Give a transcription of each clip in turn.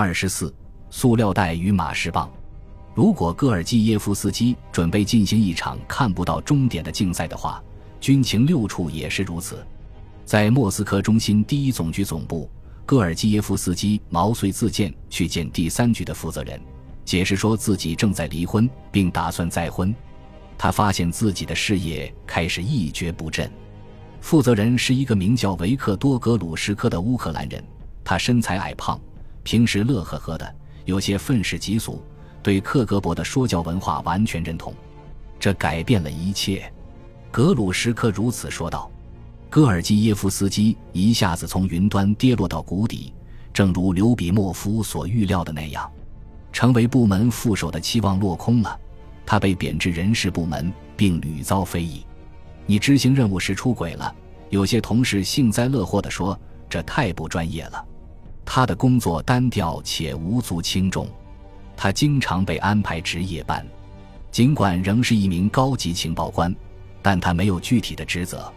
二十四，塑料袋与马氏棒。如果戈尔基耶夫斯基准备进行一场看不到终点的竞赛的话，军情六处也是如此。在莫斯科中心第一总局总部，戈尔基耶夫斯基毛遂自荐去见第三局的负责人，解释说自己正在离婚，并打算再婚。他发现自己的事业开始一蹶不振。负责人是一个名叫维克多·格鲁什科的乌克兰人，他身材矮胖，平时乐呵呵的，有些愤世嫉俗。对克格勃的说教文化完全认同，这改变了一切。格鲁什科如此说道。戈尔基耶夫斯基一下子从云端跌落到谷底，正如刘比莫夫所预料的那样，成为部门副手的期望落空了。他被贬至人事部门，并屡遭非议。你执行任务时出轨了，有些同事幸灾乐祸地说：“这太不专业了。”他的工作单调且无足轻重。他经常被安排值夜班，尽管仍是一名高级情报官，但他没有具体的职责。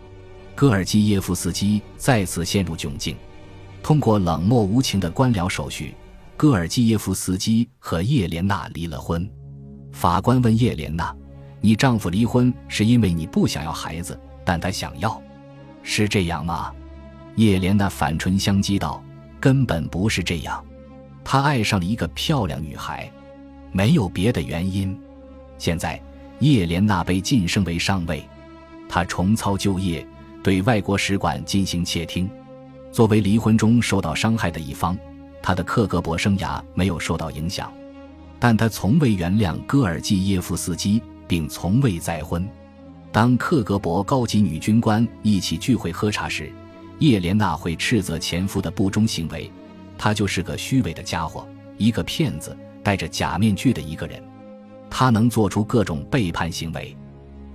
戈尔基耶夫斯基再次陷入窘境。通过冷漠无情的官僚手续，戈尔基耶夫斯基和叶莲娜离了婚。法官问叶莲娜：“你丈夫离婚是因为你不想要孩子，但他想要，是这样吗？”叶莲娜反唇相讥道：“根本不是这样。”他爱上了一个漂亮女孩，没有别的原因。现在叶莲娜被晋升为上尉，他重操旧业，对外国使馆进行窃听。作为离婚中受到伤害的一方，他的克格勃生涯没有受到影响，但他从未原谅戈尔基耶夫斯基，并从未再婚。当克格勃高级女军官一起聚会喝茶时，叶莲娜会斥责前夫的不忠行为。他就是个虚伪的家伙，一个骗子，戴着假面具的一个人。他能做出各种背叛行为。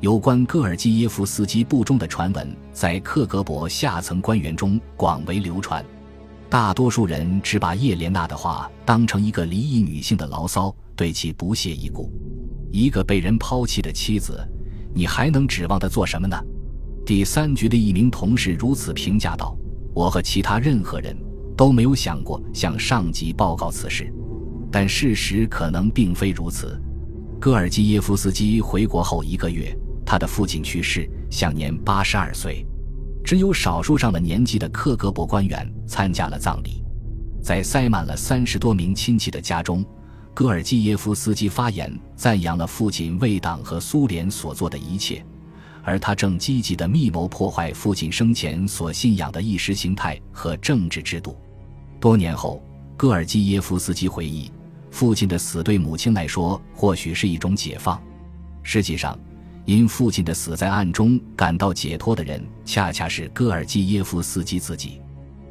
有关戈尔基耶夫斯基不忠的传闻在克格勃下层官员中广为流传。大多数人只把叶莲娜的话当成一个离异女性的牢骚，对其不屑一顾。一个被人抛弃的妻子，你还能指望她做什么呢？第三局的一名同事如此评价道：“我和其他任何人。”都没有想过向上级报告此事，但事实可能并非如此。戈尔基耶夫斯基回国后一个月，他的父亲去世，享年八十二岁。只有少数上了年纪的克格勃官员参加了葬礼。在塞满了三十多名亲戚的家中，戈尔基耶夫斯基发言赞扬了父亲为党和苏联所做的一切。而他正积极地密谋破坏父亲生前所信仰的意识形态和政治制度。多年后，戈尔基耶夫斯基回忆，父亲的死对母亲来说或许是一种解放。实际上，因父亲的死在暗中感到解脱的人，恰恰是戈尔基耶夫斯基自己。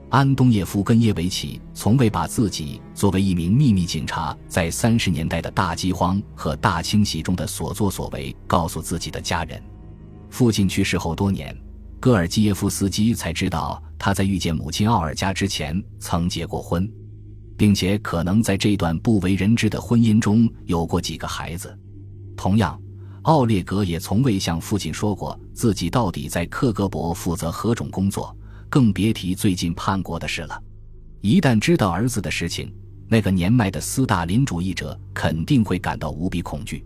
安东耶夫跟耶维奇从未把自己作为一名秘密警察在三十年代的大饥荒和大清洗中的所作所为告诉自己的家人。父亲去世后多年，戈尔基耶夫斯基才知道他在遇见母亲奥尔加之前曾结过婚，并且可能在这段不为人知的婚姻中有过几个孩子。同样，奥列格也从未向父亲说过自己到底在克格勃负责何种工作，更别提最近叛国的事了。一旦知道儿子的事情，那个年迈的斯大林主义者肯定会感到无比恐惧，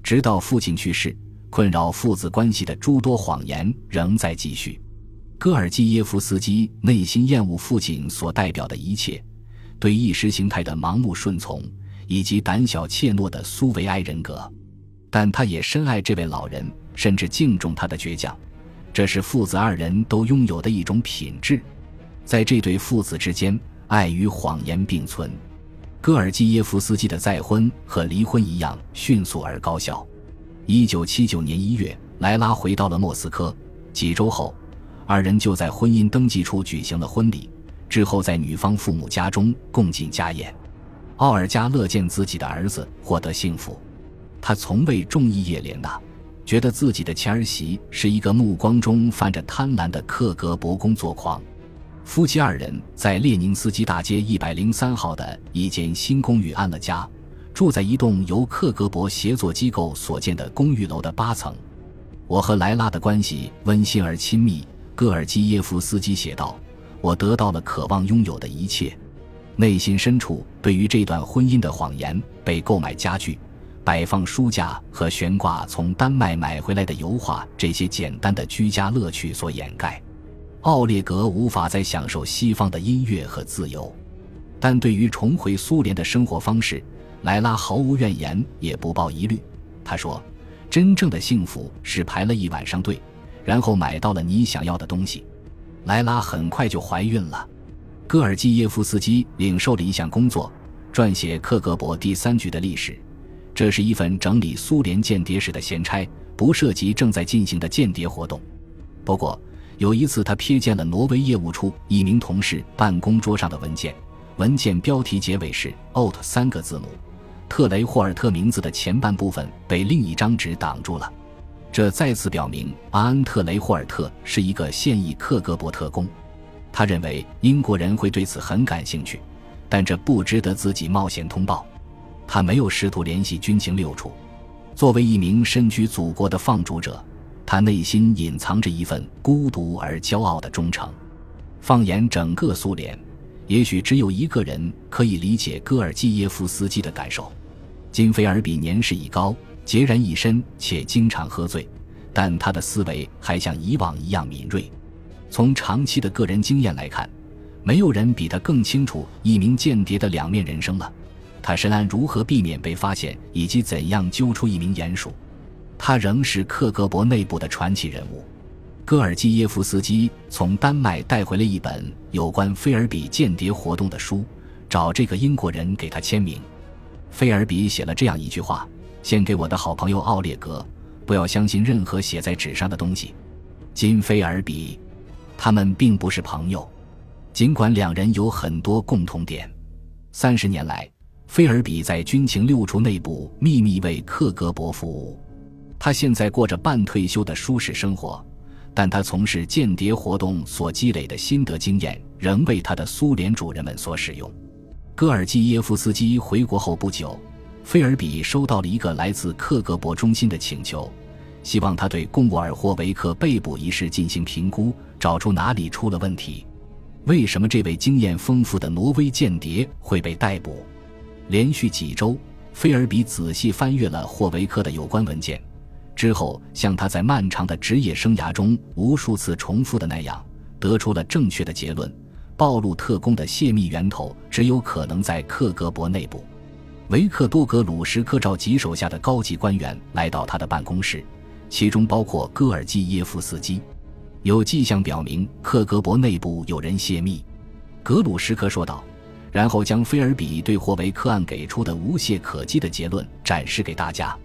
直到父亲去世。困扰父子关系的诸多谎言仍在继续。戈尔基耶夫斯基内心厌恶父亲所代表的一切，对意识形态的盲目顺从，以及胆小怯懦的苏维埃人格。但他也深爱这位老人，甚至敬重他的倔强。这是父子二人都拥有的一种品质。在这对父子之间，爱与谎言并存。戈尔基耶夫斯基的再婚和离婚一样迅速而高效。一九七九年一月，莱拉回到了莫斯科。几周后，二人就在婚姻登记处举行了婚礼。之后，在女方父母家中共进家宴。奥尔加乐见自己的儿子获得幸福。他从未中意叶莲娜，觉得自己的前儿媳是一个目光中泛着贪婪的克格勃工作狂。夫妻二人在列宁斯基大街一百零三号的一间新公寓安了家。住在一栋由克格勃协作机构所建的公寓楼的八层，我和莱拉的关系温馨而亲密。戈尔基耶夫斯基写道：“我得到了渴望拥有的一切。内心深处对于这段婚姻的谎言，被购买家具、摆放书架和悬挂从丹麦买回来的油画这些简单的居家乐趣所掩盖。奥列格无法再享受西方的音乐和自由，但对于重回苏联的生活方式，莱拉毫无怨言，也不抱疑虑。他说：“真正的幸福是排了一晚上队，然后买到了你想要的东西。”莱拉很快就怀孕了。戈尔基耶夫斯基领受了一项工作，撰写克格勃第三局的历史。这是一份整理苏联间谍史的闲差，不涉及正在进行的间谍活动。不过，有一次他瞥见了挪威业务处一名同事办公桌上的文件，文件标题结尾是 “ot” 三个字母，特雷霍尔特名字的前半部分被另一张纸挡住了。这再次表明阿恩特雷霍尔特是一个现役克格勃特工。他认为英国人会对此很感兴趣，但这不值得自己冒险通报。他没有试图联系军情六处。作为一名身居祖国的放逐者，他内心隐藏着一份孤独而骄傲的忠诚。放眼整个苏联，也许只有一个人可以理解戈尔基耶夫斯基的感受。金菲尔比年事已高，孑然一身，且经常喝醉，但他的思维还像以往一样敏锐。从长期的个人经验来看，没有人比他更清楚一名间谍的两面人生了。他深谙如何避免被发现，以及怎样揪出一名鼹鼠。他仍是克格勃内部的传奇人物。戈尔基耶夫斯基从丹麦带回了一本有关菲尔比间谍活动的书，找这个英国人给他签名。菲尔比写了这样一句话：“献给我的好朋友奥列格，不要相信任何写在纸上的东西。”金菲尔比。他们并不是朋友，尽管两人有很多共同点。三十年来，菲尔比在军情六处内部秘密为克格勃服务。他现在过着半退休的舒适生活，但他从事间谍活动所积累的心得经验仍为他的苏联主人们所使用。戈尔基耶夫斯基回国后不久，菲尔比收到了一个来自克格勃中心的请求。希望他对贡沃尔霍维克被捕一事进行评估，找出哪里出了问题。为什么这位经验丰富的挪威间谍会被逮捕？连续几周，菲尔比仔细翻阅了霍维克的有关文件，之后像他在漫长的职业生涯中无数次重复的那样，得出了正确的结论：暴露特工的泄密源头只有可能在克格勃内部。维克多格鲁什科召集手下的高级官员来到他的办公室。其中包括戈尔基耶夫斯基，有迹象表明克格勃内部有人泄密，格鲁什科说道，然后将菲尔比对霍维克案给出的无懈可击的结论展示给大家。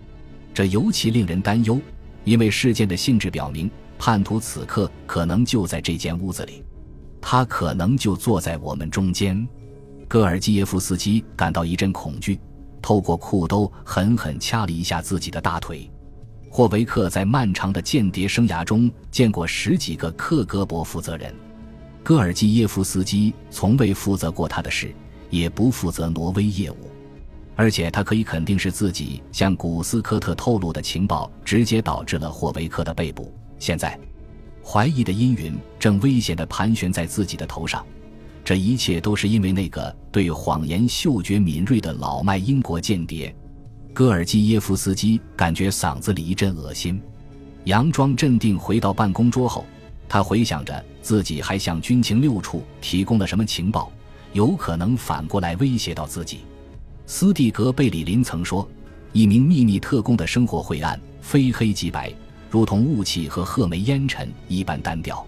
这尤其令人担忧，因为事件的性质表明叛徒此刻可能就在这间屋子里，他可能就坐在我们中间。戈尔基耶夫斯基感到一阵恐惧，透过裤兜狠狠掐了一下自己的大腿。霍维克在漫长的间谍生涯中见过十几个克格勃负责人，戈尔基耶夫斯基从未负责过他的事，也不负责挪威业务，而且他可以肯定是自己向古斯科特透露的情报直接导致了霍维克的被捕。现在，怀疑的阴云正危险地盘旋在自己的头上，这一切都是因为那个对谎言嗅觉敏锐的老迈英国间谍。戈尔基耶夫斯基感觉嗓子里一阵恶心，佯装镇定回到办公桌后，他回想着自己还向军情六处提供了什么情报，有可能反过来威胁到自己。斯蒂格贝里林曾说：“一名秘密特工的生活晦暗，非黑即白，如同雾气和褐煤烟尘一般单调。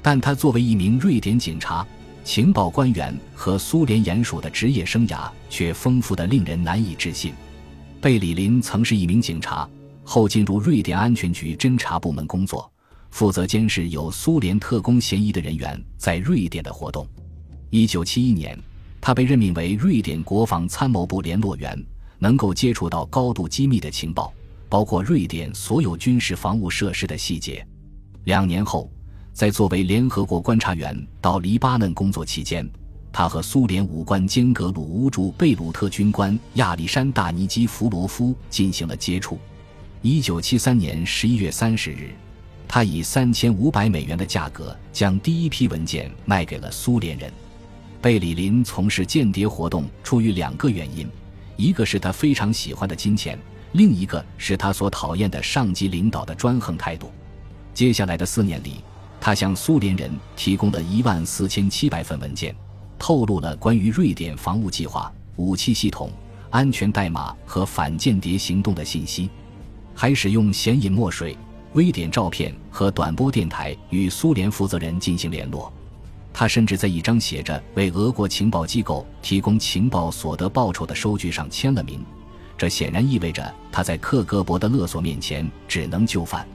但他作为一名瑞典警察、情报官员和苏联鼹鼠的职业生涯，却丰富的令人难以置信。”贝里林曾是一名警察，后进入瑞典安全局侦查部门工作，负责监视有苏联特工嫌疑的人员在瑞典的活动。一九七一年，他被任命为瑞典国防参谋部联络员，能够接触到高度机密的情报，包括瑞典所有军事防务设施的细节。两年后，在作为联合国观察员到黎巴嫩工作期间。他和苏联武官坚格鲁乌驻贝鲁特军官亚历山大尼基弗罗夫进行了接触。一九七三年十一月三十日，他以三千五百美元的价格将第一批文件卖给了苏联人。贝里林从事间谍活动出于两个原因：一个是他非常喜欢的金钱，另一个是他所讨厌的上级领导的专横态度。接下来的四年里，他向苏联人提供了一万四千七百份文件，透露了关于瑞典防务计划、武器系统、安全代码和反间谍行动的信息，还使用显影墨水、微点照片和短波电台与苏联负责人进行联络。他甚至在一张写着“为俄国情报机构提供情报所得报酬”的收据上签了名，这显然意味着他在克格勃的勒索面前只能就范。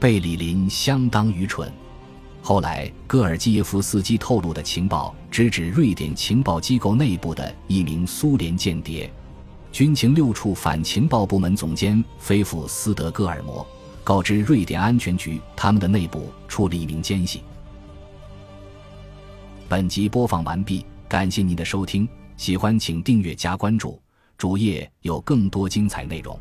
贝里林相当愚蠢。后来，戈尔基耶夫斯基透露的情报直指瑞典情报机构内部的一名苏联间谍。军情六处反情报部门总监菲夫斯德戈尔摩告知瑞典安全局，他们的内部出了一名奸细。本集播放完毕，感谢您的收听，喜欢请订阅加关注，主页有更多精彩内容。